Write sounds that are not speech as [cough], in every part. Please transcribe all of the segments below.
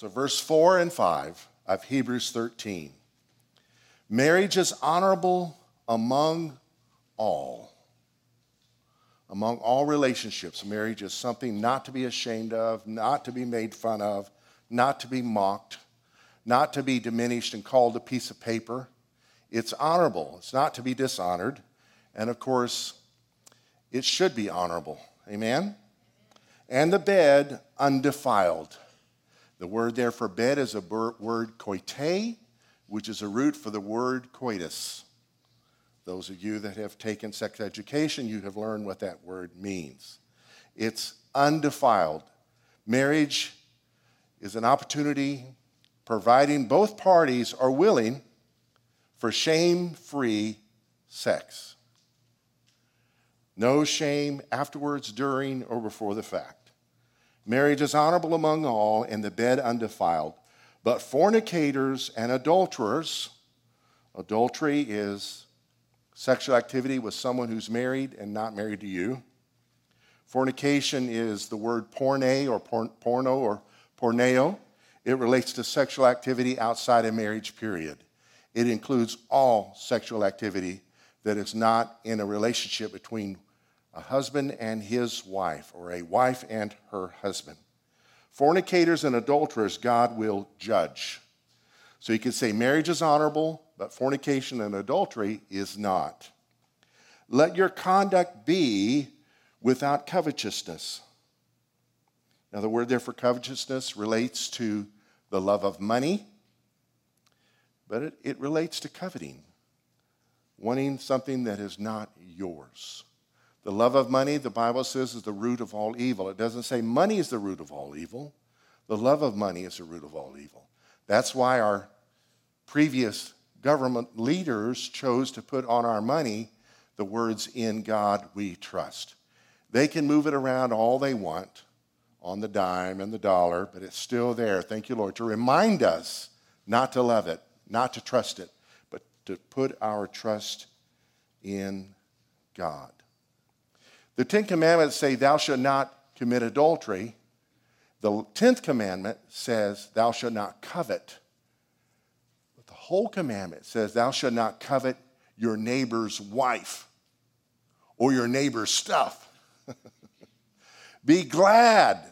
So, verse 4 and 5 of Hebrews 13 marriage is honorable among all. Among all relationships, marriage is something not to be ashamed of, not to be made fun of, not to be mocked, not to be diminished and called a piece of paper. It's honorable, it's not to be dishonored. And of course, it should be honorable. Amen? And the bed undefiled. The word there for bed is a word koite, which is a root for the word coitus. Those of you that have taken sex education, you have learned what that word means. It's undefiled. Marriage is an opportunity providing both parties are willing for shame free sex. No shame afterwards, during, or before the fact. Marriage is honorable among all, and the bed undefiled. But fornicators and adulterers, adultery is sexual activity with someone who's married and not married to you. Fornication is the word porne or porno or porneo. It relates to sexual activity outside a marriage period. It includes all sexual activity that is not in a relationship between a husband and his wife, or a wife and her husband. Fornicators and adulterers, God will judge. So you could say marriage is honorable, but fornication and adultery is not. Let your conduct be without covetousness. Now, the word there for covetousness relates to the love of money, but it, it relates to coveting, wanting something that is not yours. The love of money, the Bible says, is the root of all evil. It doesn't say money is the root of all evil. The love of money is the root of all evil. That's why our previous government leaders chose to put on our money the words, In God we trust. They can move it around all they want on the dime and the dollar, but it's still there, thank you, Lord, to remind us not to love it, not to trust it, but to put our trust in God. The Ten Commandments say, Thou shalt not commit adultery. The tenth commandment says, Thou shalt not covet. But the whole commandment says, Thou shalt not covet your neighbor's wife or your neighbor's stuff. [laughs] Be glad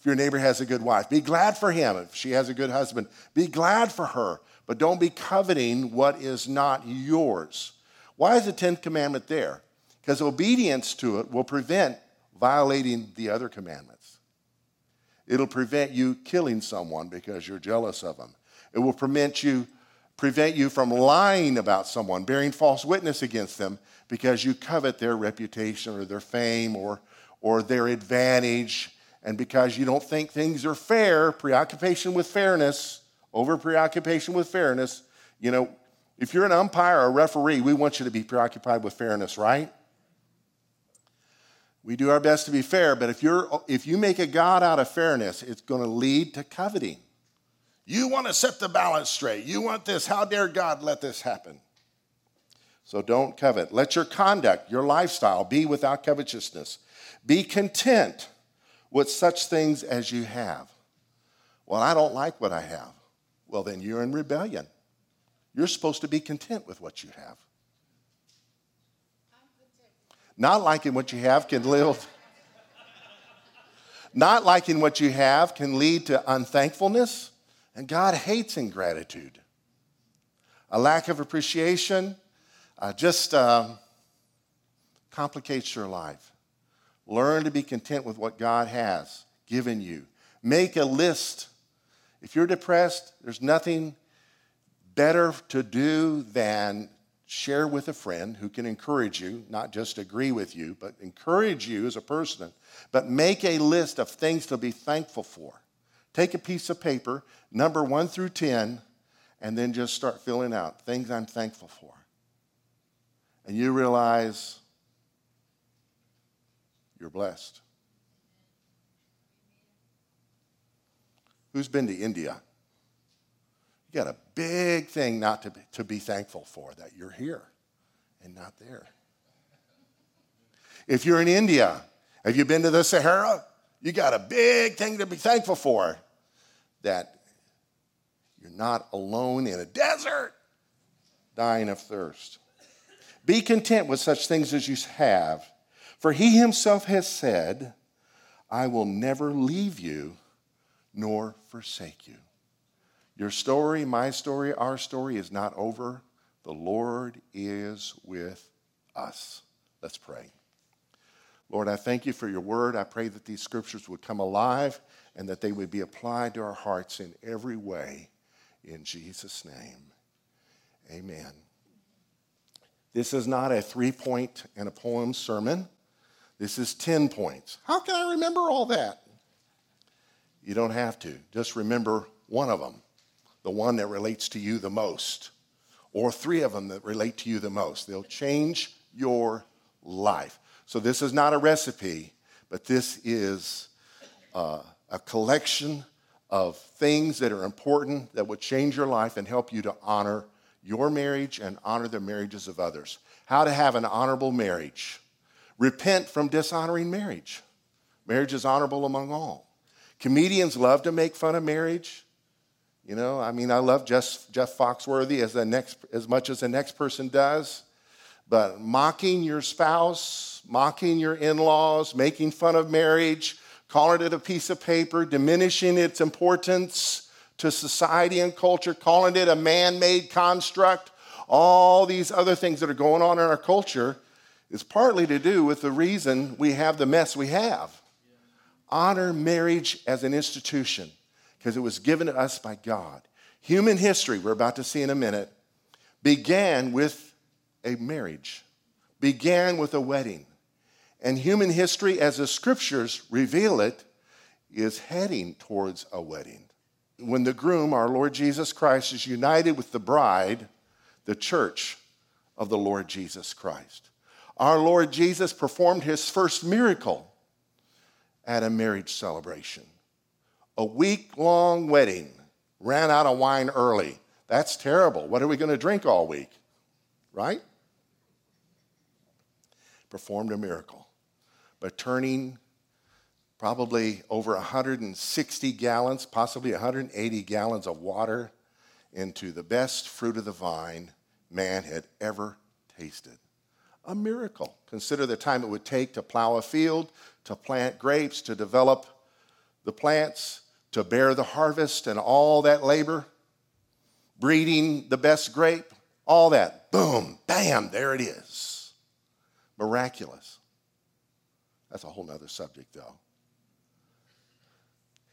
if your neighbor has a good wife. Be glad for him if she has a good husband. Be glad for her, but don't be coveting what is not yours. Why is the 10th commandment there? Because obedience to it will prevent violating the other commandments. It'll prevent you killing someone because you're jealous of them. It will prevent you prevent you from lying about someone, bearing false witness against them because you covet their reputation or their fame or, or their advantage and because you don't think things are fair, preoccupation with fairness, over preoccupation with fairness, you know, if you're an umpire or a referee, we want you to be preoccupied with fairness, right? We do our best to be fair, but if, you're, if you make a God out of fairness, it's going to lead to coveting. You want to set the balance straight. You want this. How dare God let this happen? So don't covet. Let your conduct, your lifestyle be without covetousness. Be content with such things as you have. Well, I don't like what I have. Well, then you're in rebellion. You're supposed to be content with what you have. Not liking what you have can lead. Not liking what you have can lead to unthankfulness, and God hates ingratitude. A lack of appreciation uh, just uh, complicates your life. Learn to be content with what God has given you. Make a list. If you're depressed, there's nothing better to do than share with a friend who can encourage you, not just agree with you, but encourage you as a person. But make a list of things to be thankful for. Take a piece of paper, number one through 10, and then just start filling out things I'm thankful for. And you realize you're blessed. Who's been to India? You got a big thing not to be, to be thankful for that you're here and not there. If you're in India, have you been to the Sahara? You got a big thing to be thankful for that You're not alone in a desert dying of thirst. Be content with such things as you have, for he himself has said, I will never leave you nor forsake you. Your story, my story, our story is not over. The Lord is with us. Let's pray. Lord, I thank you for your word. I pray that these scriptures would come alive and that they would be applied to our hearts in every way. In Jesus' name, amen. This is not a three point and a poem sermon. This is 10 points. How can I remember all that? You don't have to. Just remember one of them, the one that relates to you the most, or three of them that relate to you the most. They'll change your life. So, this is not a recipe, but this is uh, a collection of things that are important that would change your life and help you to honor your marriage and honor the marriages of others. How to have an honorable marriage. Repent from dishonoring marriage. Marriage is honorable among all. Comedians love to make fun of marriage. You know, I mean, I love Jeff, Jeff Foxworthy as, the next, as much as the next person does. But mocking your spouse, mocking your in laws, making fun of marriage, calling it a piece of paper, diminishing its importance to society and culture, calling it a man made construct, all these other things that are going on in our culture is partly to do with the reason we have the mess we have. Honor marriage as an institution because it was given to us by God. Human history, we're about to see in a minute, began with a marriage, began with a wedding. And human history, as the scriptures reveal it, is heading towards a wedding. When the groom, our Lord Jesus Christ, is united with the bride, the church of the Lord Jesus Christ. Our Lord Jesus performed his first miracle at a marriage celebration. A week long wedding, ran out of wine early. That's terrible. What are we going to drink all week? Right? performed a miracle by turning probably over 160 gallons, possibly 180 gallons of water into the best fruit of the vine man had ever tasted. A miracle. Consider the time it would take to plow a field, to plant grapes, to develop the plants, to bear the harvest and all that labor, breeding the best grape, all that. Boom, bam, there it is miraculous. That's a whole nother subject, though.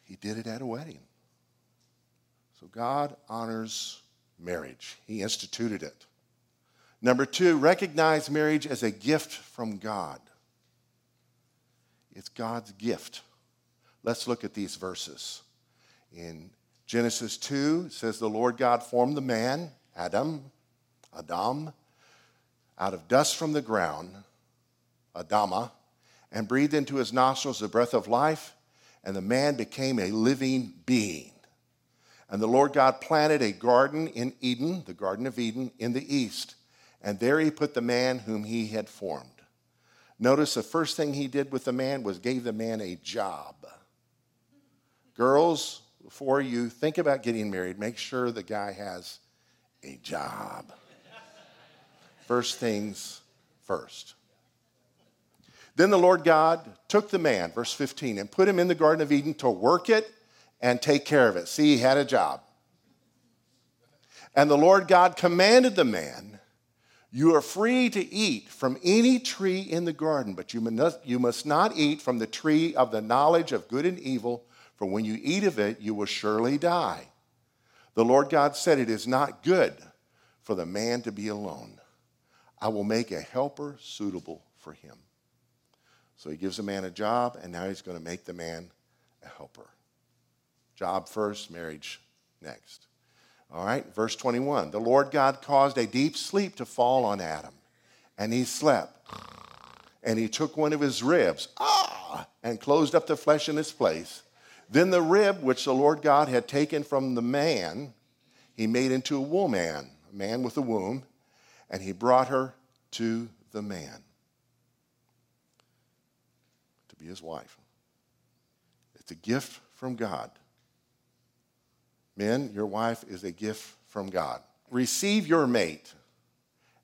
He did it at a wedding. So God honors marriage, He instituted it. Number two, recognize marriage as a gift from God. It's God's gift. Let's look at these verses. In Genesis 2, it says, The Lord God formed the man, Adam, Adam, out of dust from the ground Adama, and breathed into his nostrils the breath of life, and the man became a living being. And the Lord God planted a garden in Eden, the Garden of Eden, in the east, and there he put the man whom he had formed. Notice the first thing he did with the man was gave the man a job. Girls, before you think about getting married, make sure the guy has a job. First things first. Then the Lord God took the man, verse 15, and put him in the Garden of Eden to work it and take care of it. See, he had a job. And the Lord God commanded the man, You are free to eat from any tree in the garden, but you must, not eat from the tree of the knowledge of good and evil, for when you eat of it, you will surely die. The Lord God said, It is not good for the man to be alone. I will make a helper suitable for him. So he gives the man a job, and now he's going to make the man a helper. Job first, marriage next. All right, verse 21. The Lord God caused a deep sleep to fall on Adam, and he slept. And he took one of his ribs, ah, and closed up the flesh in its place. Then the rib which the Lord God had taken from the man, he made into a woman, a man with a womb, and he brought her to the man to be his wife. It's a gift from God. Men, your wife is a gift from God. Receive your mate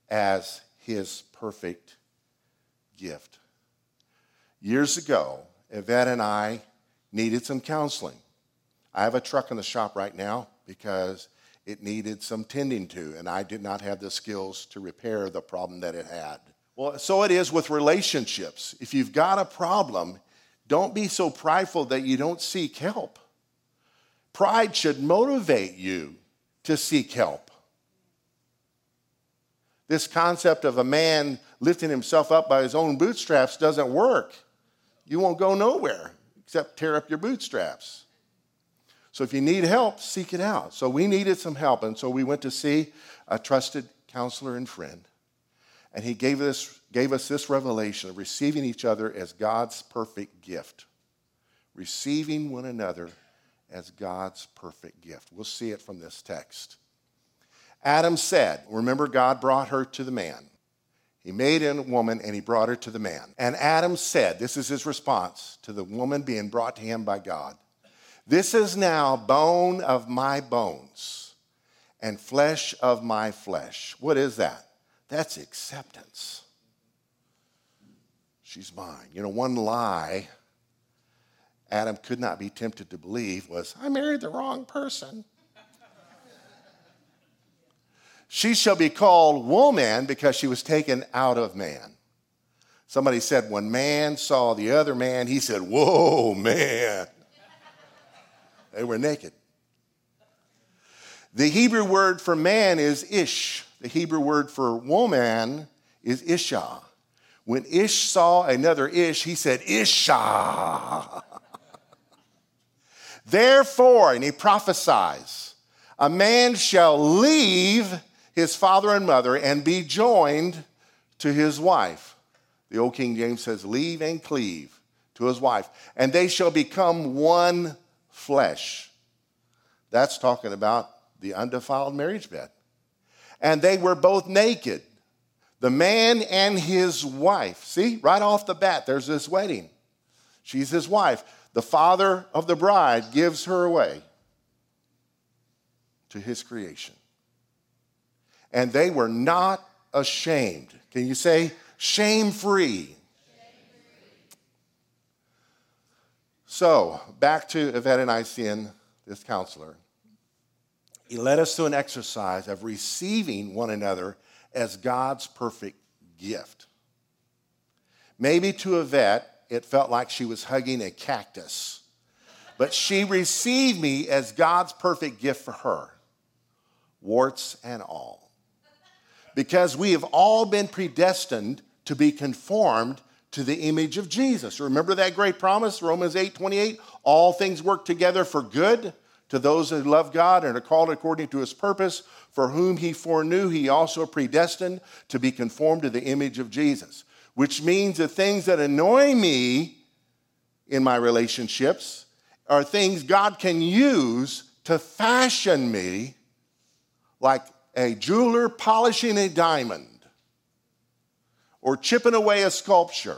as his perfect gift. Years ago, Yvette and I needed some counseling. I have a truck in the shop right now because it needed some tending to, and I did not have the skills to repair the problem that it had. Well, so it is with relationships. If you've got a problem, don't be so prideful that you don't seek help. Pride should motivate you to seek help. This concept of a man lifting himself up by his own bootstraps doesn't work. You won't go nowhere except tear up your bootstraps. So if you need help, seek it out. So we needed some help, and so we went to see a trusted counselor and friend. And he gave us, gave us this revelation of receiving each other as God's perfect gift. Receiving one another as God's perfect gift. We'll see it from this text. Adam said, Remember, God brought her to the man. He made a woman and he brought her to the man. And Adam said, This is his response to the woman being brought to him by God. This is now bone of my bones and flesh of my flesh. What is that? That's acceptance. She's mine. You know, one lie Adam could not be tempted to believe was, I married the wrong person. She shall be called woman because she was taken out of man. Somebody said, when man saw the other man, he said, Whoa, man. They were naked. The Hebrew word for man is ish. The Hebrew word for woman is isha. When Ish saw another Ish, he said, Isha. Therefore, and he prophesies, a man shall leave his father and mother and be joined to his wife. The old King James says, leave and cleave to his wife, and they shall become one flesh. That's talking about the undefiled marriage bed. And they were both naked, the man and his wife. See, right off the bat, there's this wedding. She's his wife. The father of the bride gives her away to his creation. And they were not ashamed. Can you say shame free? So, back to Yvette and I seeing this counselor. He led us to an exercise of receiving one another as God's perfect gift. Maybe to Yvette, it felt like she was hugging a cactus, but she received me as God's perfect gift for her, warts and all. Because we have all been predestined to be conformed to the image of Jesus. Remember that great promise, Romans 8 28? All things work together for good to those that love God and are called according to his purpose, for whom he foreknew, he also predestined to be conformed to the image of Jesus. Which means the things that annoy me in my relationships are things God can use to fashion me like a jeweler polishing a diamond or chipping away a sculpture.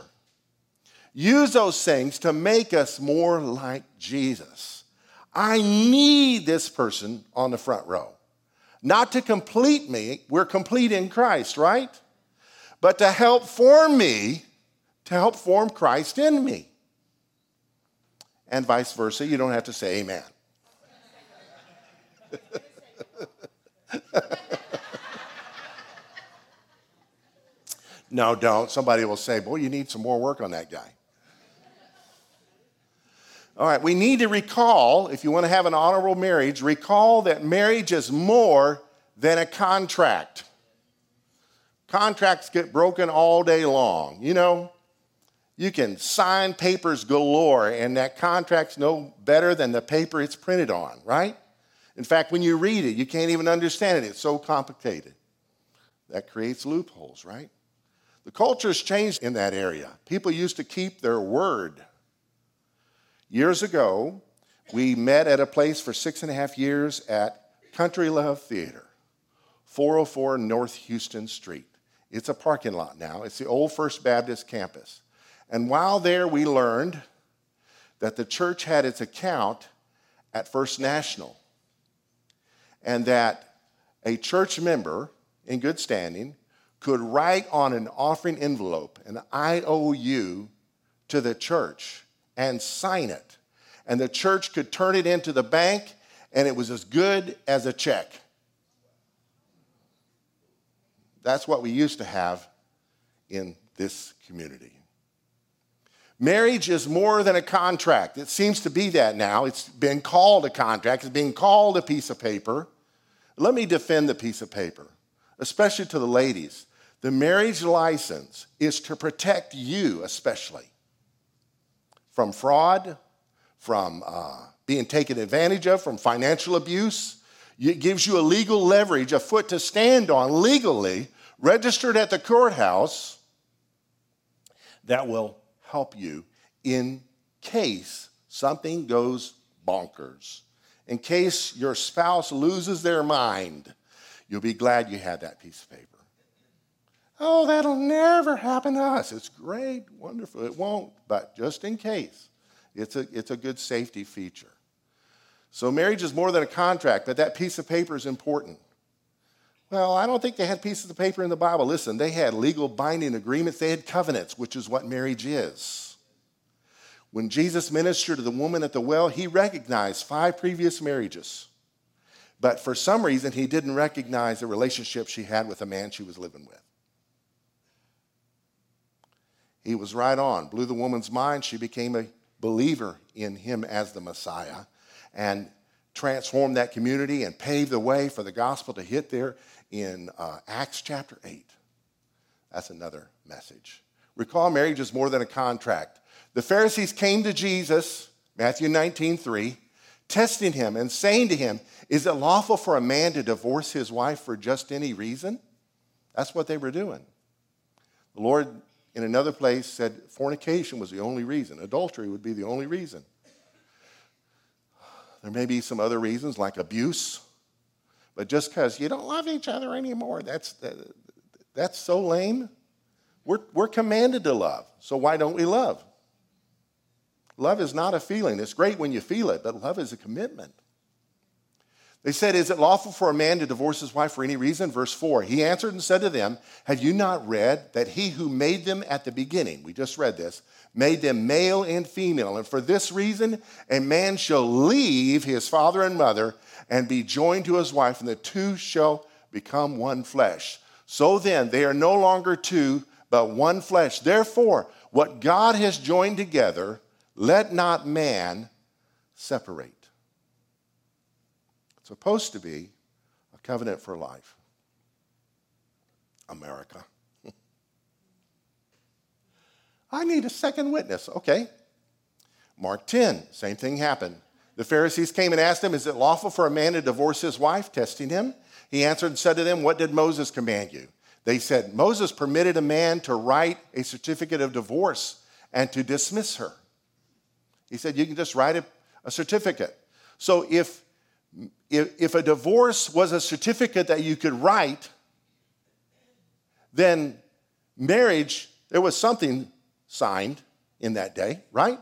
Use those things to make us more like Jesus. I need this person on the front row. Not to complete me, we're complete in Christ, right? But to help form me, to help form Christ in me. And vice versa, you don't have to say amen. [laughs] No, don't. Somebody will say, Boy, you need some more work on that guy. All right, we need to recall, if you want to have an honorable marriage, recall that marriage is more than a contract. Contracts get broken all day long. You know, you can sign papers galore, and that contract's no better than the paper it's printed on, right? In fact, when you read it, you can't even understand it. It's so complicated. That creates loopholes, right? The culture has changed in that area. People used to keep their word. Years ago, we met at a place for six and a half years at Country Love Theater, 404 North Houston Street. It's a parking lot now. It's the old First Baptist campus. And while there, we learned that the church had its account at First National. And that a church member in good standing could write on an offering envelope an IOU to the church and sign it. And the church could turn it into the bank, and it was as good as a check. That's what we used to have in this community. Marriage is more than a contract. It seems to be that now. It's been called a contract, it's being called a piece of paper. Let me defend the piece of paper, especially to the ladies. The marriage license is to protect you, especially, from fraud, from uh, being taken advantage of, from financial abuse. It gives you a legal leverage, a foot to stand on legally, registered at the courthouse, that will help you in case something goes bonkers. In case your spouse loses their mind, you'll be glad you had that piece of paper. Oh, that'll never happen to us. It's great, wonderful. It won't, but just in case, it's a, it's a good safety feature. So, marriage is more than a contract, but that piece of paper is important. Well, I don't think they had pieces of paper in the Bible. Listen, they had legal binding agreements, they had covenants, which is what marriage is. When Jesus ministered to the woman at the well, he recognized five previous marriages. But for some reason, he didn't recognize the relationship she had with the man she was living with. He was right on, blew the woman's mind. She became a believer in him as the Messiah and transformed that community and paved the way for the gospel to hit there in uh, Acts chapter 8. That's another message. Recall, marriage is more than a contract. The Pharisees came to Jesus, Matthew 19, 3, testing him and saying to him, Is it lawful for a man to divorce his wife for just any reason? That's what they were doing. The Lord, in another place, said fornication was the only reason, adultery would be the only reason. There may be some other reasons like abuse, but just because you don't love each other anymore, that's, that's so lame. We're, we're commanded to love, so why don't we love? Love is not a feeling. It's great when you feel it, but love is a commitment. They said, Is it lawful for a man to divorce his wife for any reason? Verse 4 He answered and said to them, Have you not read that he who made them at the beginning, we just read this, made them male and female? And for this reason, a man shall leave his father and mother and be joined to his wife, and the two shall become one flesh. So then, they are no longer two, but one flesh. Therefore, what God has joined together, let not man separate. It's supposed to be a covenant for life. America. [laughs] I need a second witness. Okay. Mark 10, same thing happened. The Pharisees came and asked him, Is it lawful for a man to divorce his wife? Testing him. He answered and said to them, What did Moses command you? They said, Moses permitted a man to write a certificate of divorce and to dismiss her. He said, You can just write a, a certificate. So if, if, if a divorce was a certificate that you could write, then marriage, there was something signed in that day, right?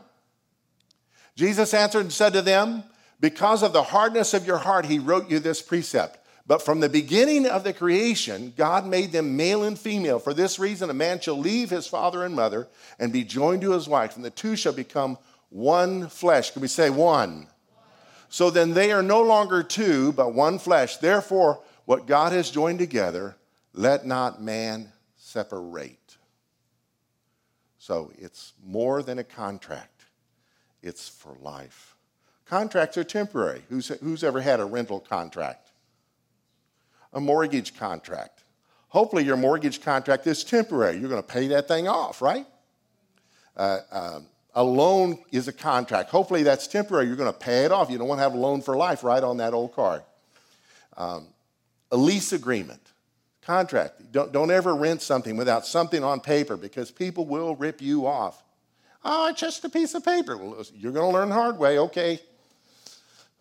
Jesus answered and said to them, Because of the hardness of your heart, he wrote you this precept. But from the beginning of the creation, God made them male and female. For this reason, a man shall leave his father and mother and be joined to his wife, and the two shall become one flesh. Can we say one? So then they are no longer two, but one flesh. Therefore, what God has joined together, let not man separate. So it's more than a contract it's for life. Contracts are temporary. Who's, who's ever had a rental contract? A mortgage contract. Hopefully, your mortgage contract is temporary. You're going to pay that thing off, right? Uh, um, a loan is a contract. Hopefully, that's temporary. You're going to pay it off. You don't want to have a loan for life, right, on that old car. Um, a lease agreement, contract. Don't, don't ever rent something without something on paper because people will rip you off. Oh, it's just a piece of paper. Well, you're going to learn the hard way, okay.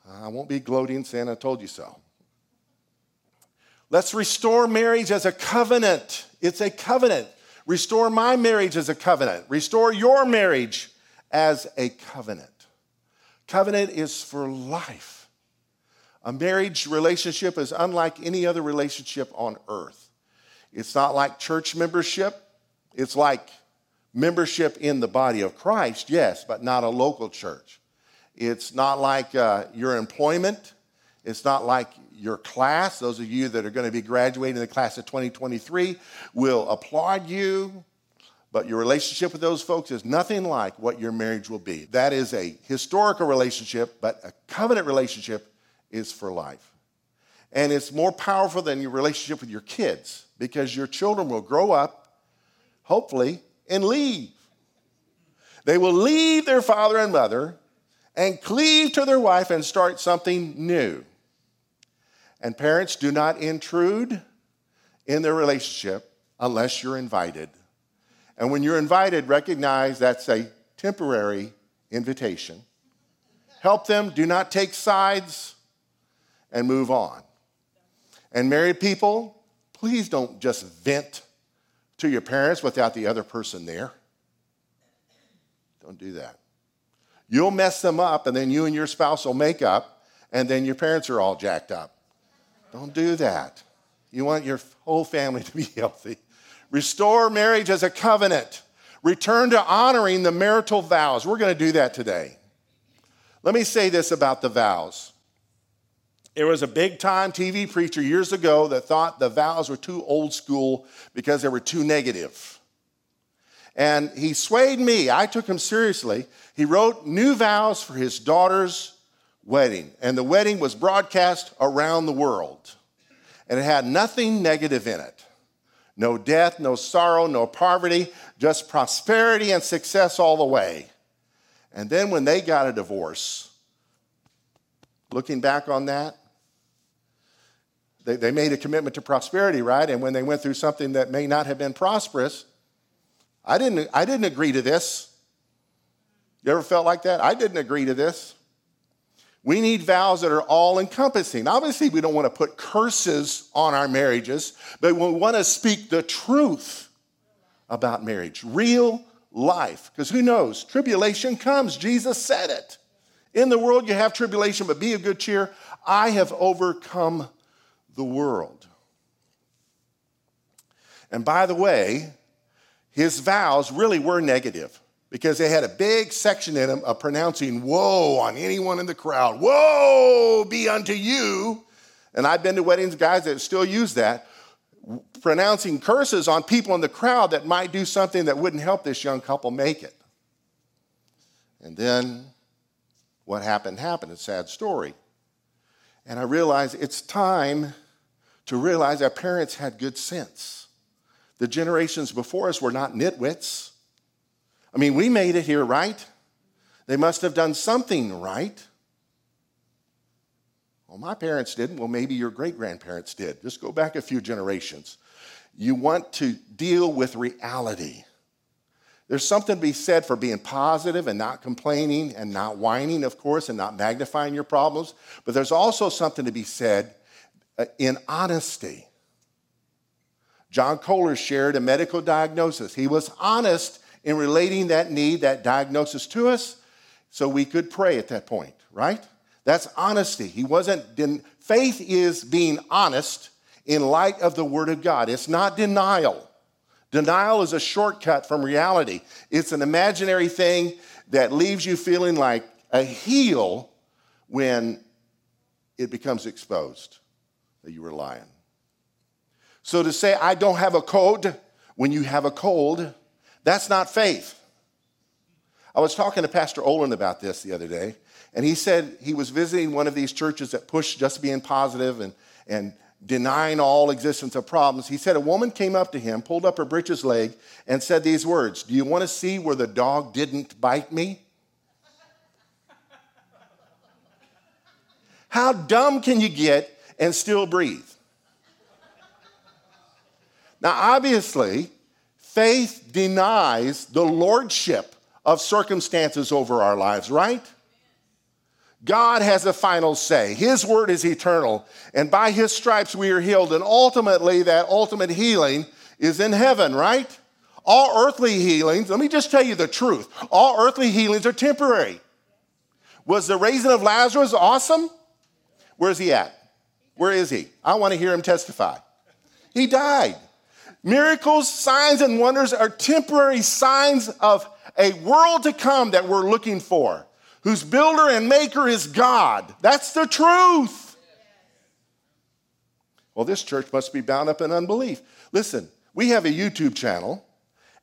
I won't be gloating saying I told you so. Let's restore marriage as a covenant. It's a covenant. Restore my marriage as a covenant. Restore your marriage as a covenant. Covenant is for life. A marriage relationship is unlike any other relationship on earth. It's not like church membership, it's like membership in the body of Christ, yes, but not a local church. It's not like uh, your employment, it's not like your class. Those of you that are going to be graduating in the class of 2023 will applaud you. But your relationship with those folks is nothing like what your marriage will be. That is a historical relationship, but a covenant relationship is for life. And it's more powerful than your relationship with your kids because your children will grow up, hopefully, and leave. They will leave their father and mother and cleave to their wife and start something new. And parents, do not intrude in their relationship unless you're invited. And when you're invited, recognize that's a temporary invitation. Help them, do not take sides, and move on. And married people, please don't just vent to your parents without the other person there. Don't do that. You'll mess them up, and then you and your spouse will make up, and then your parents are all jacked up. Don't do that. You want your whole family to be [laughs] healthy. Restore marriage as a covenant. Return to honoring the marital vows. We're going to do that today. Let me say this about the vows. There was a big time TV preacher years ago that thought the vows were too old school because they were too negative. And he swayed me. I took him seriously. He wrote new vows for his daughter's wedding, and the wedding was broadcast around the world. And it had nothing negative in it no death, no sorrow, no poverty, just prosperity and success all the way. And then when they got a divorce, looking back on that, they, they made a commitment to prosperity, right? And when they went through something that may not have been prosperous, I didn't, I didn't agree to this. You ever felt like that? I didn't agree to this. We need vows that are all encompassing. Obviously, we don't want to put curses on our marriages, but we want to speak the truth about marriage, real life. Because who knows? Tribulation comes. Jesus said it. In the world, you have tribulation, but be of good cheer. I have overcome the world. And by the way, his vows really were negative because they had a big section in them of pronouncing woe on anyone in the crowd. Woe be unto you. And I've been to weddings, guys, that still use that, pronouncing curses on people in the crowd that might do something that wouldn't help this young couple make it. And then what happened happened. A sad story. And I realized it's time to realize our parents had good sense. The generations before us were not nitwits. I mean, we made it here, right? They must have done something right. Well, my parents didn't. Well, maybe your great grandparents did. Just go back a few generations. You want to deal with reality. There's something to be said for being positive and not complaining and not whining, of course, and not magnifying your problems. But there's also something to be said Uh, in honesty. John Kohler shared a medical diagnosis. He was honest in relating that need, that diagnosis to us, so we could pray at that point, right? That's honesty. He wasn't, faith is being honest in light of the Word of God. It's not denial. Denial is a shortcut from reality, it's an imaginary thing that leaves you feeling like a heel when it becomes exposed that you were lying. So to say, I don't have a code when you have a cold, that's not faith. I was talking to Pastor Olin about this the other day, and he said he was visiting one of these churches that push just being positive and, and denying all existence of problems. He said a woman came up to him, pulled up her breeches leg, and said these words Do you want to see where the dog didn't bite me? How dumb can you get and still breathe? Now, obviously, Faith denies the lordship of circumstances over our lives, right? God has a final say. His word is eternal, and by his stripes we are healed. And ultimately, that ultimate healing is in heaven, right? All earthly healings, let me just tell you the truth all earthly healings are temporary. Was the raising of Lazarus awesome? Where's he at? Where is he? I want to hear him testify. He died. Miracles, signs, and wonders are temporary signs of a world to come that we're looking for, whose builder and maker is God. That's the truth. Well, this church must be bound up in unbelief. Listen, we have a YouTube channel,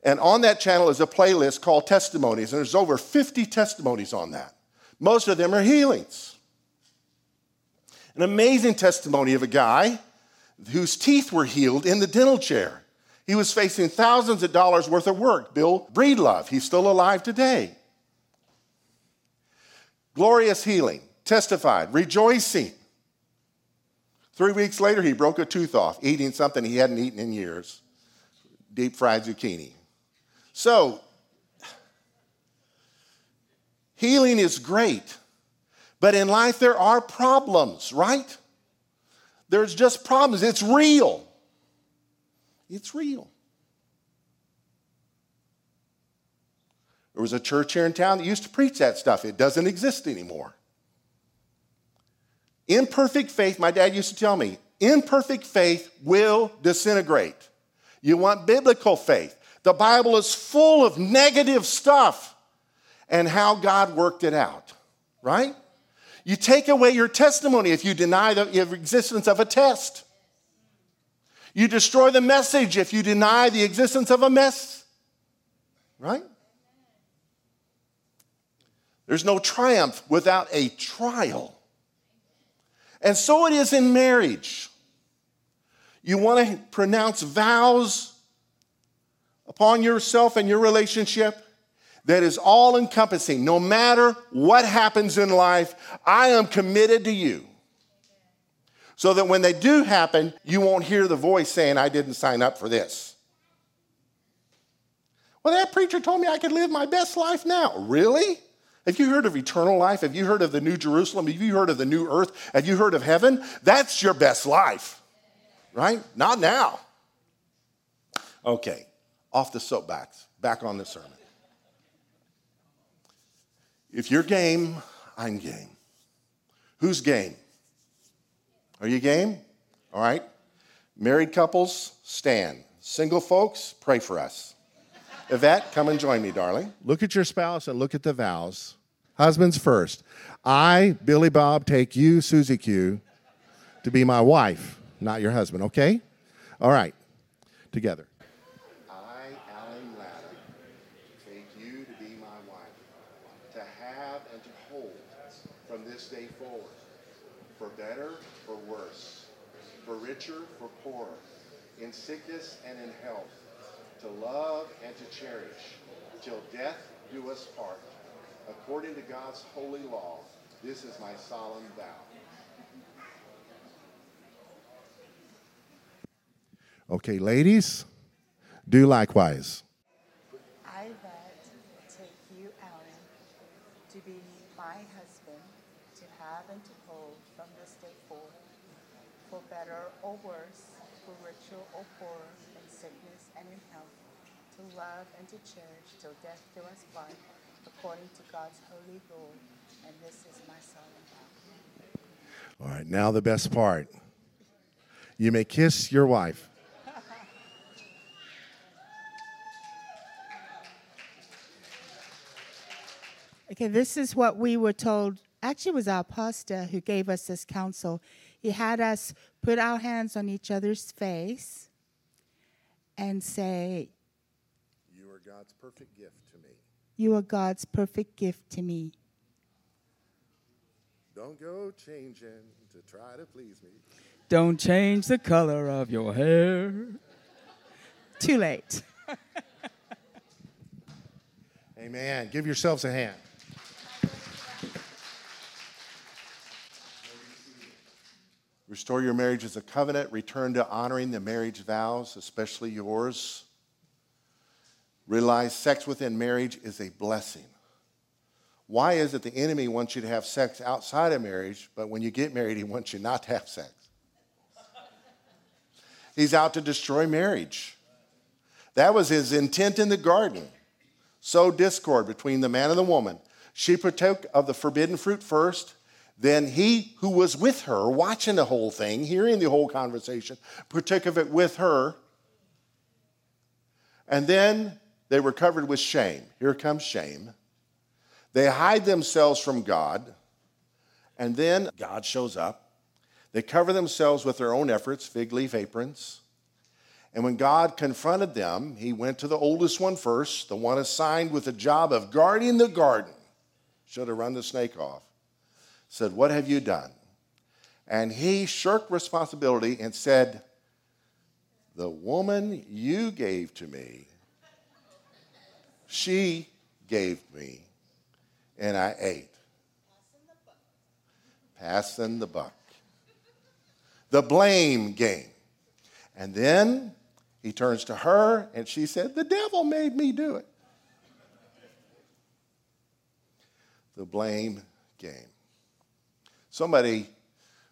and on that channel is a playlist called Testimonies, and there's over 50 testimonies on that. Most of them are healings. An amazing testimony of a guy whose teeth were healed in the dental chair. He was facing thousands of dollars worth of work. Bill Breedlove, he's still alive today. Glorious healing, testified, rejoicing. Three weeks later, he broke a tooth off, eating something he hadn't eaten in years deep fried zucchini. So, healing is great, but in life there are problems, right? There's just problems. It's real. It's real. There was a church here in town that used to preach that stuff. It doesn't exist anymore. Imperfect faith, my dad used to tell me, imperfect faith will disintegrate. You want biblical faith. The Bible is full of negative stuff and how God worked it out, right? You take away your testimony if you deny the existence of a test. You destroy the message if you deny the existence of a mess, right? There's no triumph without a trial. And so it is in marriage. You want to pronounce vows upon yourself and your relationship that is all encompassing. No matter what happens in life, I am committed to you. So that when they do happen, you won't hear the voice saying, I didn't sign up for this. Well, that preacher told me I could live my best life now. Really? Have you heard of eternal life? Have you heard of the New Jerusalem? Have you heard of the new earth? Have you heard of heaven? That's your best life, right? Not now. Okay, off the soapbox, back on the sermon. If you're game, I'm game. Who's game? Are you game? All right. Married couples, stand. Single folks, pray for us. Yvette, come and join me, darling. Look at your spouse and look at the vows. Husbands first. I, Billy Bob, take you, Susie Q, to be my wife, not your husband, okay? All right. Together. I, Alan Latta, take you to be my wife, to have and to hold from this day forward, for better, for worse, for richer, for poorer, in sickness and in health to love and to cherish, till death do us part. According to God's holy law, this is my solemn vow. Okay, ladies, do likewise. I that take you, Alan, to be my husband, to have and to hold from this day forth, for better or worse, for richer or poorer, sickness and in health, to love and to cherish till death do us part, according to God's holy rule. And this is my solemn vow. All right, now the best part. You may kiss your wife. [laughs] Okay, this is what we were told. Actually, it was our pastor who gave us this counsel. He had us put our hands on each other's face and say, You are God's perfect gift to me. You are God's perfect gift to me. Don't go changing to try to please me. Don't change the color of your hair. Too late. [laughs] Amen. Give yourselves a hand. Restore your marriage as a covenant. Return to honoring the marriage vows, especially yours. Realize sex within marriage is a blessing. Why is it the enemy wants you to have sex outside of marriage, but when you get married, he wants you not to have sex? He's out to destroy marriage. That was his intent in the garden. Sow discord between the man and the woman. She partook of the forbidden fruit first, Then he who was with her, watching the whole thing, hearing the whole conversation, partook of it with her. And then they were covered with shame. Here comes shame. They hide themselves from God. And then God shows up. They cover themselves with their own efforts, fig leaf aprons. And when God confronted them, he went to the oldest one first, the one assigned with the job of guarding the garden. Should have run the snake off. Said, What have you done? And he shirked responsibility and said, The woman you gave to me, she gave me, and I ate. Passing the buck. The blame game. And then he turns to her and she said, The devil made me do it. The blame game. Somebody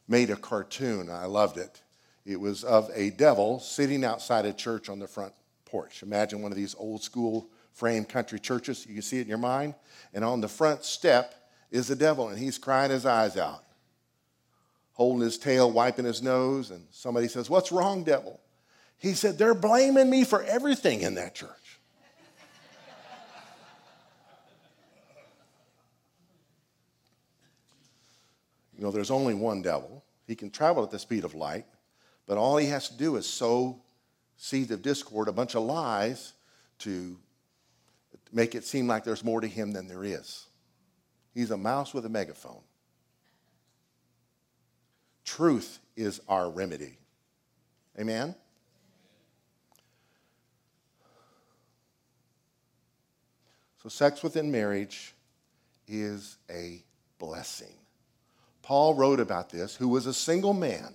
made a cartoon. I loved it. It was of a devil sitting outside a church on the front porch. Imagine one of these old school frame country churches. You can see it in your mind. And on the front step is the devil, and he's crying his eyes out, holding his tail, wiping his nose. And somebody says, What's wrong, devil? He said, They're blaming me for everything in that church. You know, there's only one devil. He can travel at the speed of light, but all he has to do is sow seeds of discord, a bunch of lies to make it seem like there's more to him than there is. He's a mouse with a megaphone. Truth is our remedy. Amen? So, sex within marriage is a blessing. Paul wrote about this, who was a single man.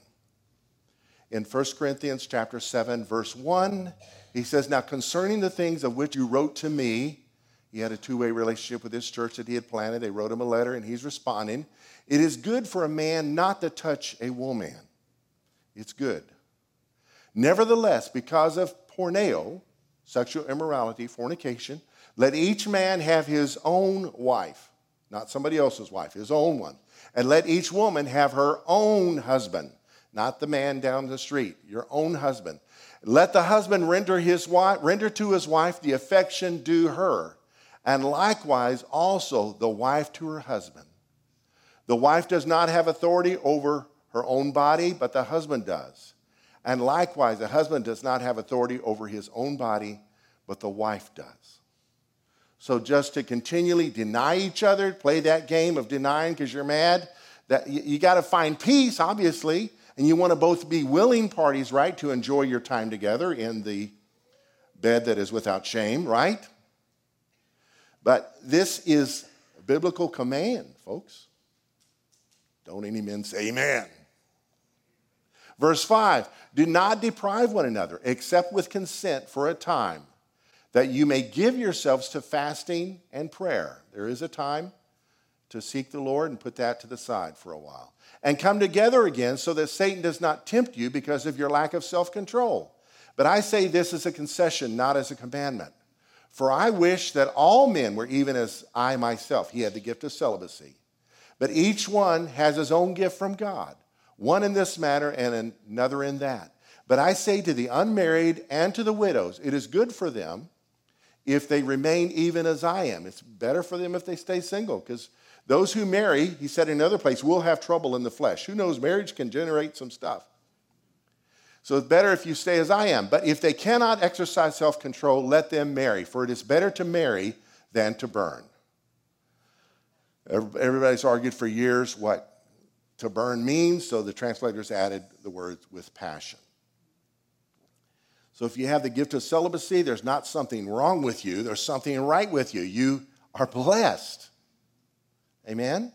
In 1 Corinthians chapter 7, verse 1, he says, Now concerning the things of which you wrote to me, he had a two way relationship with this church that he had planted. They wrote him a letter and he's responding. It is good for a man not to touch a woman. It's good. Nevertheless, because of porneia, sexual immorality, fornication, let each man have his own wife, not somebody else's wife, his own one. And let each woman have her own husband, not the man down the street, your own husband. Let the husband render, his wife, render to his wife the affection due her, and likewise also the wife to her husband. The wife does not have authority over her own body, but the husband does. And likewise, the husband does not have authority over his own body, but the wife does. So just to continually deny each other, play that game of denying because you're mad, that you, you got to find peace, obviously, and you want to both be willing parties, right, to enjoy your time together in the bed that is without shame, right? But this is a biblical command, folks. Don't any men say amen. Verse 5 Do not deprive one another, except with consent for a time that you may give yourselves to fasting and prayer. There is a time to seek the Lord and put that to the side for a while. And come together again so that Satan does not tempt you because of your lack of self control. But I say this as a concession, not as a commandment. For I wish that all men were even as I myself. He had the gift of celibacy. But each one has his own gift from God, one in this matter and another in that. But I say to the unmarried and to the widows, it is good for them if they remain even as I am. It's better for them if they stay single because those who marry, he said in another place, will have trouble in the flesh. Who knows? Marriage can generate some stuff. So it's better if you stay as I am. But if they cannot exercise self control, let them marry, for it is better to marry than to burn. Everybody's argued for years what to burn means, so the translators added the words with passion. So if you have the gift of celibacy, there's not something wrong with you, there's something right with you. You are blessed. Amen?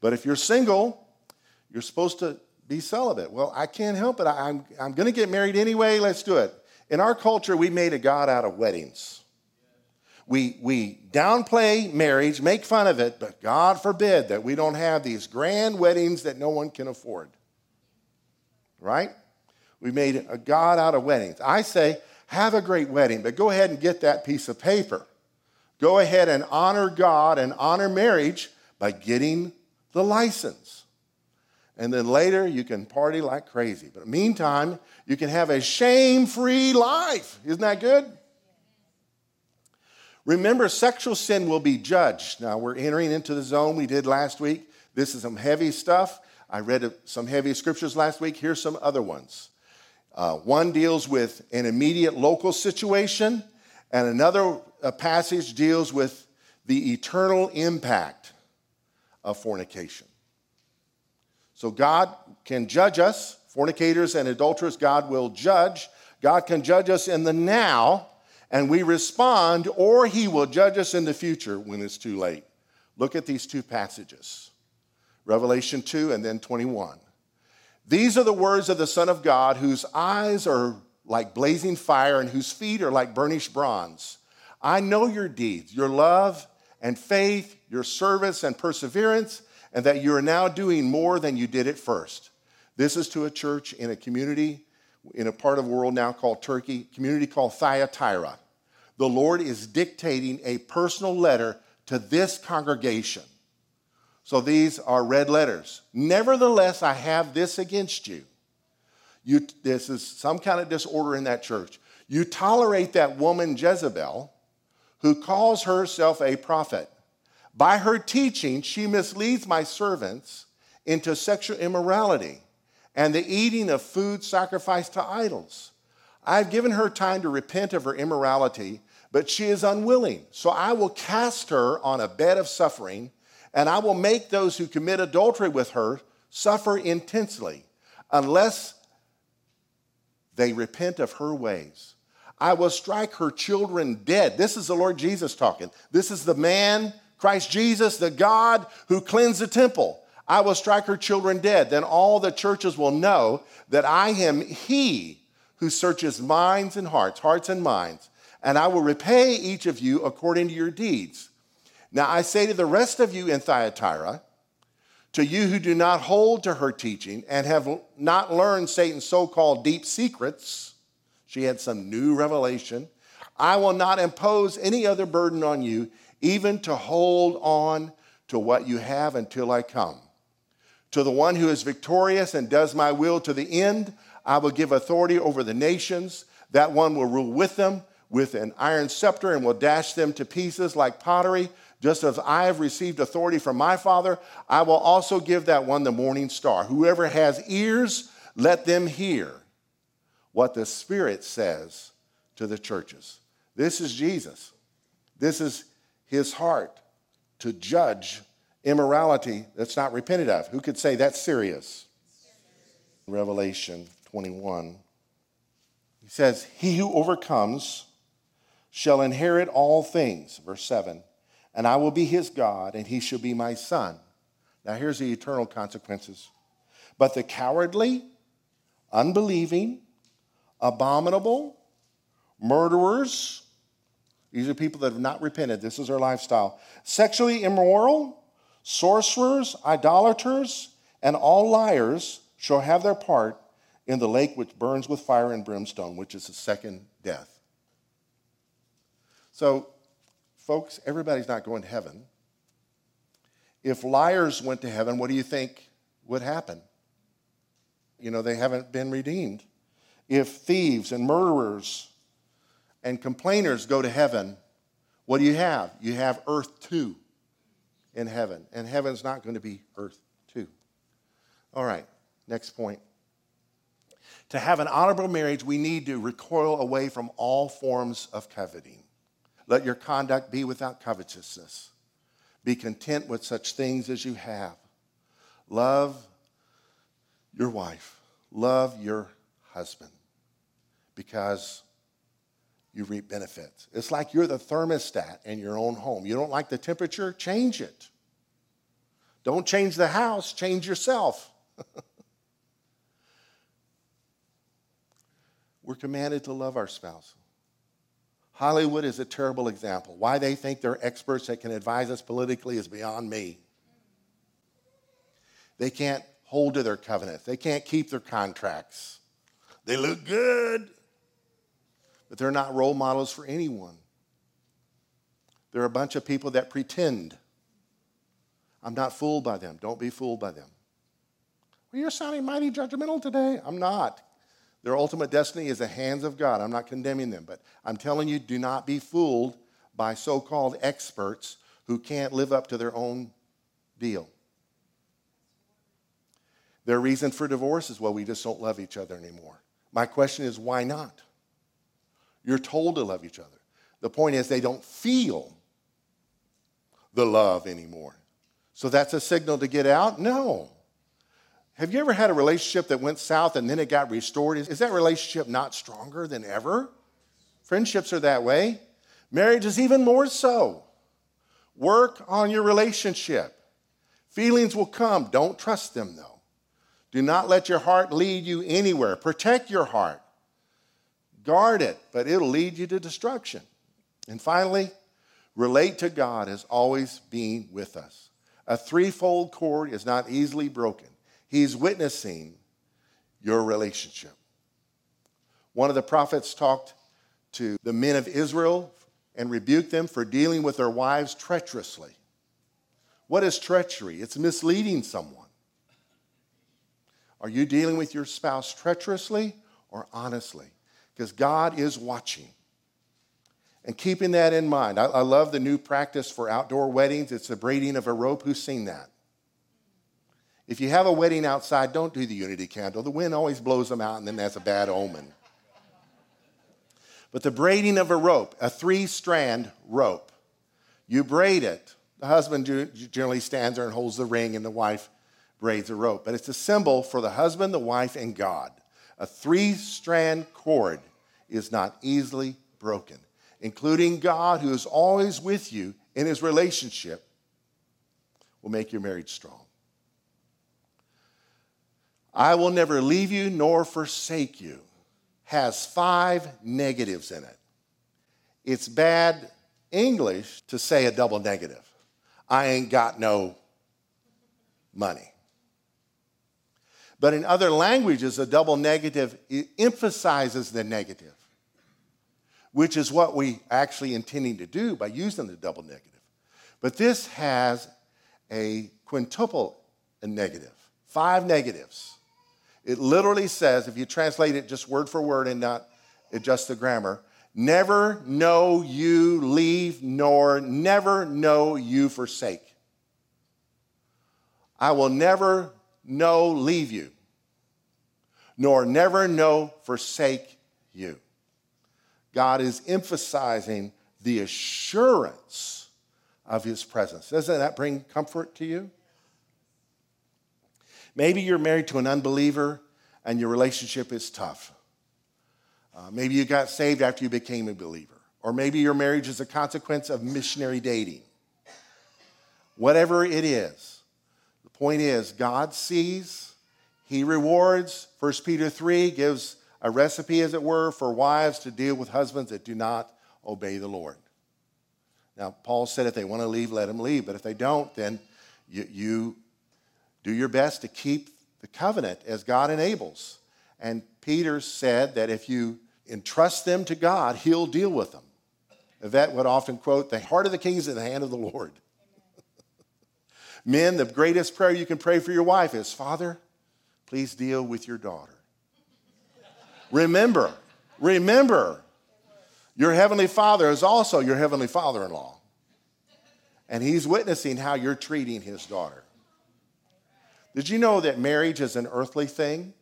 But if you're single, you're supposed to be celibate. Well, I can't help it. I'm, I'm going to get married anyway. Let's do it. In our culture, we made a God out of weddings. We, we downplay marriage, make fun of it, but God forbid that we don't have these grand weddings that no one can afford. Right? We made a God out of weddings. I say, have a great wedding, but go ahead and get that piece of paper. Go ahead and honor God and honor marriage by getting the license. And then later you can party like crazy. But meantime, you can have a shame free life. Isn't that good? Remember, sexual sin will be judged. Now, we're entering into the zone we did last week. This is some heavy stuff. I read some heavy scriptures last week. Here's some other ones. Uh, one deals with an immediate local situation, and another uh, passage deals with the eternal impact of fornication. So God can judge us, fornicators and adulterers, God will judge. God can judge us in the now, and we respond, or He will judge us in the future when it's too late. Look at these two passages Revelation 2 and then 21. These are the words of the Son of God, whose eyes are like blazing fire and whose feet are like burnished bronze. I know your deeds, your love and faith, your service and perseverance, and that you are now doing more than you did at first. This is to a church in a community in a part of the world now called Turkey, community called Thyatira. The Lord is dictating a personal letter to this congregation. So these are red letters. Nevertheless, I have this against you. you. This is some kind of disorder in that church. You tolerate that woman Jezebel, who calls herself a prophet. By her teaching, she misleads my servants into sexual immorality and the eating of food sacrificed to idols. I've given her time to repent of her immorality, but she is unwilling. So I will cast her on a bed of suffering, and I will make those who commit adultery with her suffer intensely, unless they repent of her ways. I will strike her children dead. This is the Lord Jesus talking. This is the man, Christ Jesus, the God who cleansed the temple. I will strike her children dead. Then all the churches will know that I am He who searches minds and hearts, hearts and minds, and I will repay each of you according to your deeds. Now I say to the rest of you in Thyatira, to you who do not hold to her teaching and have not learned Satan's so called deep secrets, she had some new revelation. I will not impose any other burden on you, even to hold on to what you have until I come. To the one who is victorious and does my will to the end, I will give authority over the nations. That one will rule with them with an iron scepter and will dash them to pieces like pottery. Just as I have received authority from my Father, I will also give that one the morning star. Whoever has ears, let them hear what the Spirit says to the churches. This is Jesus. This is his heart to judge immorality that's not repented of. Who could say that's serious? Revelation 21. He says, He who overcomes shall inherit all things, verse 7, and I will be his God, and he shall be my son. Now, here's the eternal consequences. But the cowardly, unbelieving, abominable, murderers. These are people that have not repented. This is their lifestyle. Sexually immoral, sorcerers, idolaters, and all liars shall have their part in the lake which burns with fire and brimstone, which is the second death. So, folks, everybody's not going to heaven. If liars went to heaven, what do you think would happen? You know, they haven't been redeemed if thieves and murderers and complainers go to heaven, what do you have? You have earth two in heaven, and heaven's not going to be earth two. All right, next point. To have an honorable marriage, we need to recoil away from all forms of coveting. Let your conduct be without covetousness. Be content with such things as you have. Love your wife. Love your husband because you reap benefits. It's like you're the thermostat in your own home. You don't like the temperature, change it. Don't change the house, change yourself. [laughs] We're commanded to love our spouse. Hollywood is a terrible example. Why they think they're experts that can advise us politically is beyond me. They can't hold to their covenants, they can't keep their contracts. They look good but they're not role models for anyone. They're a bunch of people that pretend. I'm not fooled by them. Don't be fooled by them. Well, you're sounding mighty judgmental today. I'm not. Their ultimate destiny is the hands of God. I'm not condemning them, but I'm telling you, do not be fooled by so called experts who can't live up to their own deal. Their reason for divorce is well, we just don't love each other anymore. My question is, why not? You're told to love each other. The point is, they don't feel the love anymore. So that's a signal to get out? No. Have you ever had a relationship that went south and then it got restored? Is that relationship not stronger than ever? Friendships are that way. Marriage is even more so. Work on your relationship. Feelings will come. Don't trust them, though. Do not let your heart lead you anywhere. Protect your heart. Guard it, but it'll lead you to destruction. And finally, relate to God as always being with us. A threefold cord is not easily broken. He's witnessing your relationship. One of the prophets talked to the men of Israel and rebuked them for dealing with their wives treacherously. What is treachery? It's misleading someone. Are you dealing with your spouse treacherously or honestly? Because God is watching. And keeping that in mind, I, I, love the new practice for outdoor weddings. It's the braiding of a rope. Who's seen that? If you have a wedding outside, don't do the unity candle. The wind always blows them out, and then that's a bad omen. But the braiding of a rope, a three strand rope, you braid it. The husband generally stands there and holds the ring, and the wife braids a rope. But it's a symbol for the husband, the wife, and God. A three strand cord is not easily broken, including God, who is always with you in his relationship, will make your marriage strong. I will never leave you nor forsake you has five negatives in it. It's bad English to say a double negative. I ain't got no money. But in other languages, a double negative emphasizes the negative, which is what we actually intending to do by using the double negative. But this has a quintuple negative, five negatives. It literally says, if you translate it just word for word and not adjust the grammar, never know you leave, nor never know you forsake. I will never know leave you, nor never know forsake you. God is emphasizing the assurance of his presence. Doesn't that bring comfort to you? Maybe you're married to an unbeliever and your relationship is tough. Uh, maybe you got saved after you became a believer. Or maybe your marriage is a consequence of missionary dating. Whatever it is, the point is God sees, He rewards. 1 Peter 3 gives a recipe, as it were, for wives to deal with husbands that do not obey the Lord. Now, Paul said if they want to leave, let them leave. But if they don't, then you, you do your best to keep the covenant as God enables. And Peter said that if you entrust them to God, he'll deal with them. Yvette would often quote, The heart of the king is in the hand of the Lord. [laughs] Men, the greatest prayer you can pray for your wife is, Father, please deal with your daughter. remember, remember, your heavenly father is also your heavenly father in law. And he's witnessing how you're treating his daughter. Did you know that marriage is an earthly thing?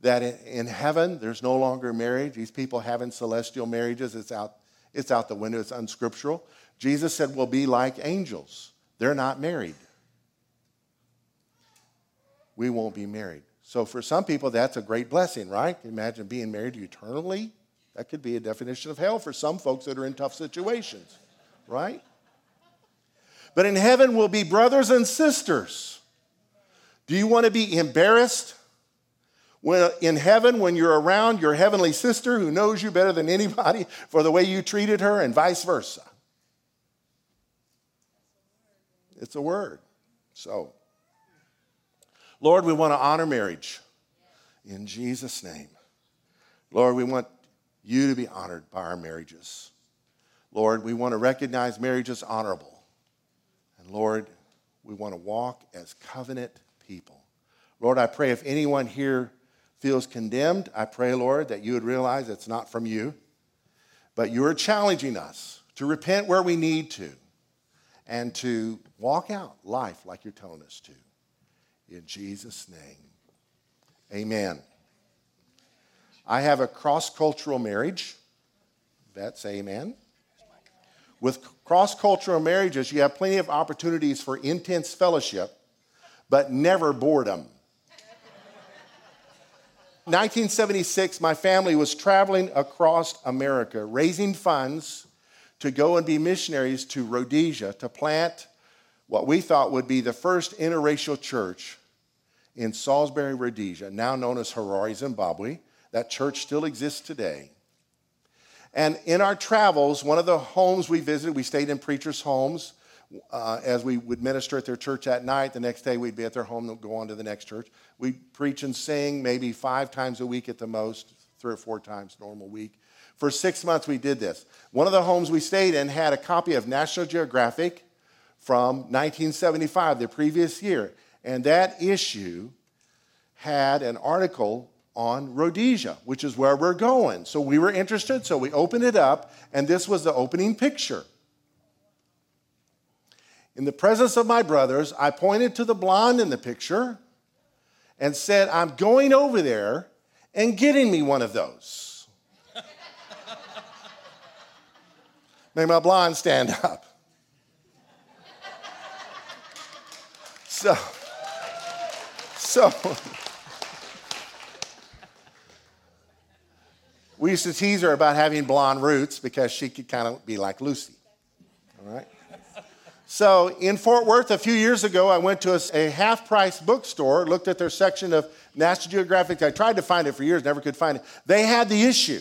That in heaven, there's no longer marriage. These people having celestial marriages, it's out, it's out the window, it's unscriptural. Jesus said, We'll be like angels. They're not married. We won't be married. So for some people, that's a great blessing, right? Imagine being married eternally. That could be a definition of hell for some folks that are in tough situations, right? But in heaven, we'll be brothers and sisters. Do you want to be embarrassed when, in heaven when you're around your heavenly sister who knows you better than anybody [laughs] for the way you treated her and vice versa? It's a word. So, Lord, we want to honor marriage in Jesus' name. Lord, we want you to be honored by our marriages. Lord, we want to recognize marriage as honorable. And Lord, We want to walk as covenant people. Lord, I pray if anyone here feels condemned, I pray, Lord, that you would realize it's not from you, but you are challenging us to repent where we need to and to walk out life like you're telling us to. In Jesus' name, amen. I have a cross cultural marriage. That's amen. With cross cultural marriages, you have plenty of opportunities for intense fellowship, but never boredom. 1976, my family was traveling across America, raising funds to go and be missionaries to Rhodesia to plant what we thought would be the first interracial church in Salisbury, Rhodesia, now known as Harare, Zimbabwe. That church still exists today. And in our travels, one of the homes we visited, we stayed in preachers' homes uh, as we would minister at their church at night. The next day, we'd be at their home and go on to the next church. We'd preach and sing maybe five times a week at the most, three or four times normal week. For six months, we did this. One of the homes we stayed in had a copy of National Geographic from 1975, the previous year. And that issue had an article on Rhodesia, which is where we're going. So we were interested, so we opened it up, and this was the opening picture. In the presence of my brothers, I pointed to the blonde in the picture and said, I'm going over there and getting me one of those. [laughs] Made my blonde stand up. [laughs] So, so, We used to tease her about having blonde roots because she could kind of be like Lucy. All right? So in Fort Worth a few years ago, I went to a, a half price bookstore, looked at their section of National Geographic. I tried to find it for years, never could find it. They had the issue.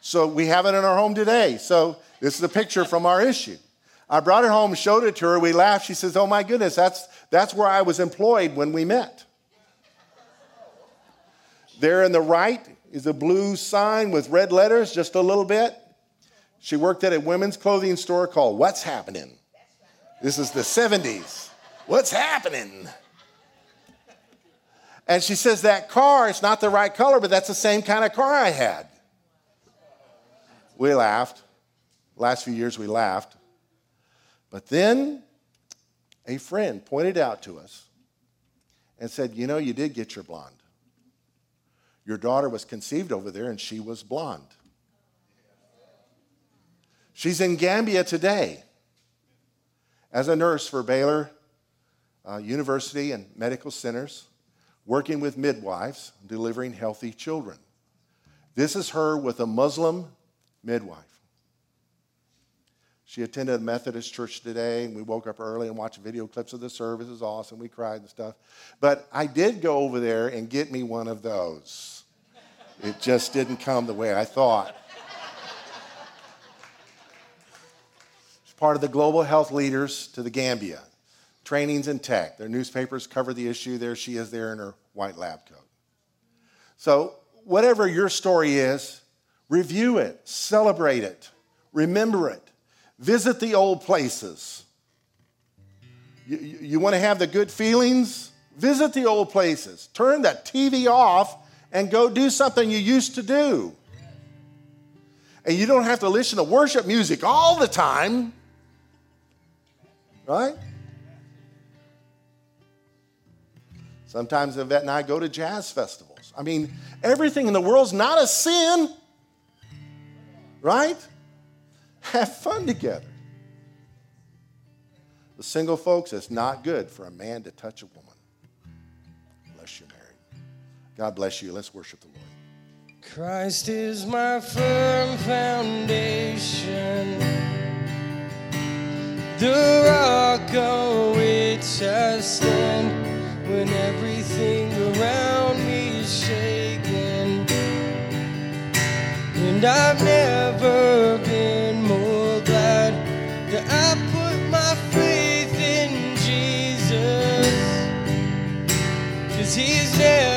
So we have it in our home today. So this is a picture from our issue. I brought it home, showed it to her. We laughed. She says, Oh my goodness, that's, that's where I was employed when we met. There in the right is a blue sign with red letters, just a little bit. She worked at a women's clothing store called What's Happening. This is the 70s. What's happening? And she says, That car, it's not the right color, but that's the same kind of car I had. We laughed. Last few years we laughed. But then a friend pointed out to us and said, You know, you did get your blonde. Your daughter was conceived over there and she was blonde. She's in Gambia today as a nurse for Baylor uh, University and medical centers, working with midwives, delivering healthy children. This is her with a Muslim midwife. She attended a Methodist church today, and we woke up early and watched video clips of the service. It was awesome. We cried and stuff. But I did go over there and get me one of those. It just didn't come the way I thought. Part of the global health leaders to the Gambia. Trainings in tech. Their newspapers cover the issue. There she is there in her white lab coat. So, whatever your story is, review it, celebrate it, remember it. Visit the old places. You, you, you want to have the good feelings? Visit the old places. Turn that TV off and go do something you used to do. And you don't have to listen to worship music all the time, right? Sometimes Yvette and I go to jazz festivals. I mean, everything in the world's not a sin, right? Have fun together. The single folks, it's not good for a man to touch a woman unless you're married. God bless you. Let's worship the Lord. Christ is my firm foundation, the rock on which I stand when everything around me is shaking. And I've never been more glad that I put my faith in Jesus. Cause he's never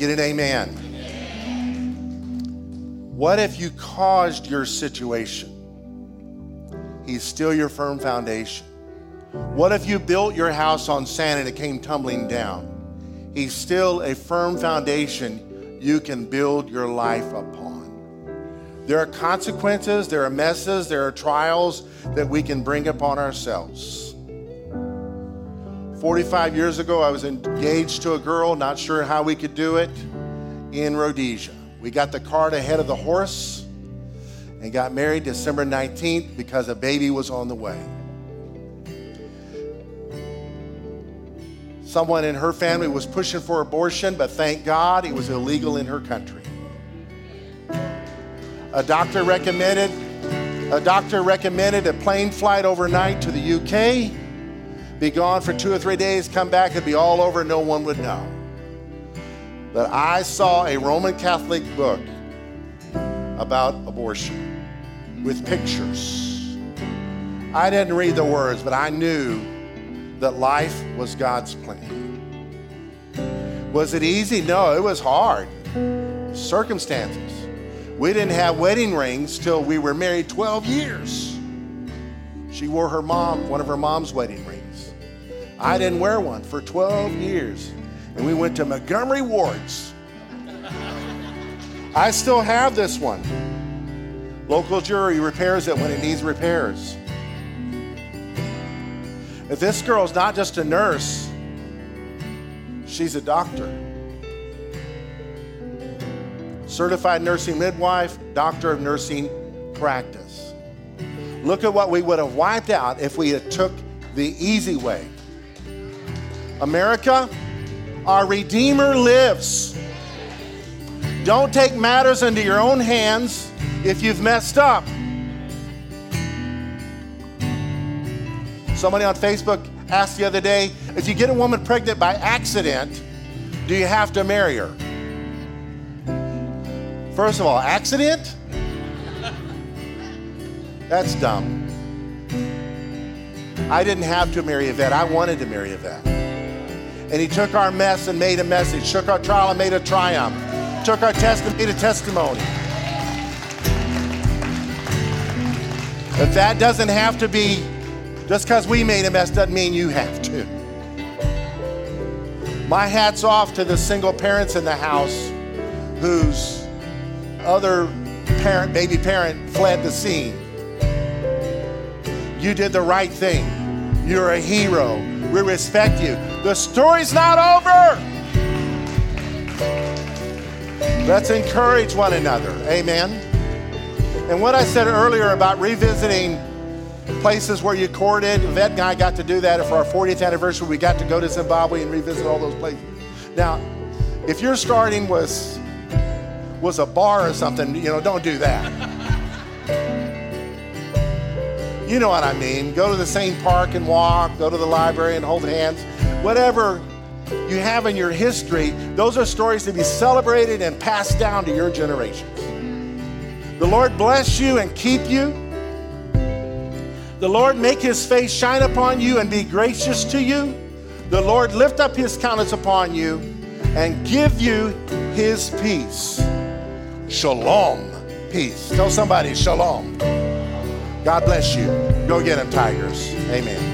get an amen? What if you caused your situation? He's still your firm foundation. What if you built your house on sand and it came tumbling down? He's still a firm foundation you can build your life upon. There are consequences, there are messes, there are trials that we can bring upon ourselves. 45 years ago, I was engaged to a girl, not sure how we could do it, in Rhodesia. We got the cart ahead of the horse and got married December 19th because a baby was on the way. Someone in her family was pushing for abortion, but thank God it was illegal in her country. A doctor recommended a doctor recommended a plane flight overnight to the UK be gone for two or three days, come back, it'd be all over, no one would know. But I saw a Roman Catholic book about abortion with pictures. I didn't read the words, but I knew that life was God's plan. Was it easy? No, it was hard. Circumstances. We didn't have wedding rings till we were married 12 years. She wore her mom, one of her mom's wedding rings. I didn't wear one for 12 years. And we went to Montgomery Ward's. I still have this one. Local jury repairs it when it needs repairs. If this girl's not just a nurse, she's a doctor. Certified nursing midwife, doctor of nursing practice. Look at what we would have wiped out if we had took the easy way. America, our Redeemer lives. Don't take matters into your own hands if you've messed up. Somebody on Facebook asked the other day if you get a woman pregnant by accident, do you have to marry her? First of all, accident? That's dumb. I didn't have to marry Yvette. I wanted to marry Yvette. And he took our mess and made a message, took our trial and made a triumph, took our test and made a testimony. But that doesn't have to be, just because we made a mess doesn't mean you have to. My hat's off to the single parents in the house whose other parent, baby parent, fled the scene. You did the right thing. You're a hero. We respect you. The story's not over. Let's encourage one another. Amen. And what I said earlier about revisiting places where you courted, Vet I got to do that for our 40th anniversary. We got to go to Zimbabwe and revisit all those places. Now, if your starting was was a bar or something, you know, don't do that. You know what I mean. Go to the same park and walk, go to the library and hold hands. Whatever you have in your history, those are stories to be celebrated and passed down to your generations. The Lord bless you and keep you. The Lord make his face shine upon you and be gracious to you. The Lord lift up his countenance upon you and give you his peace. Shalom. Peace. Tell somebody, Shalom. God bless you. Go get them, Tigers. Amen.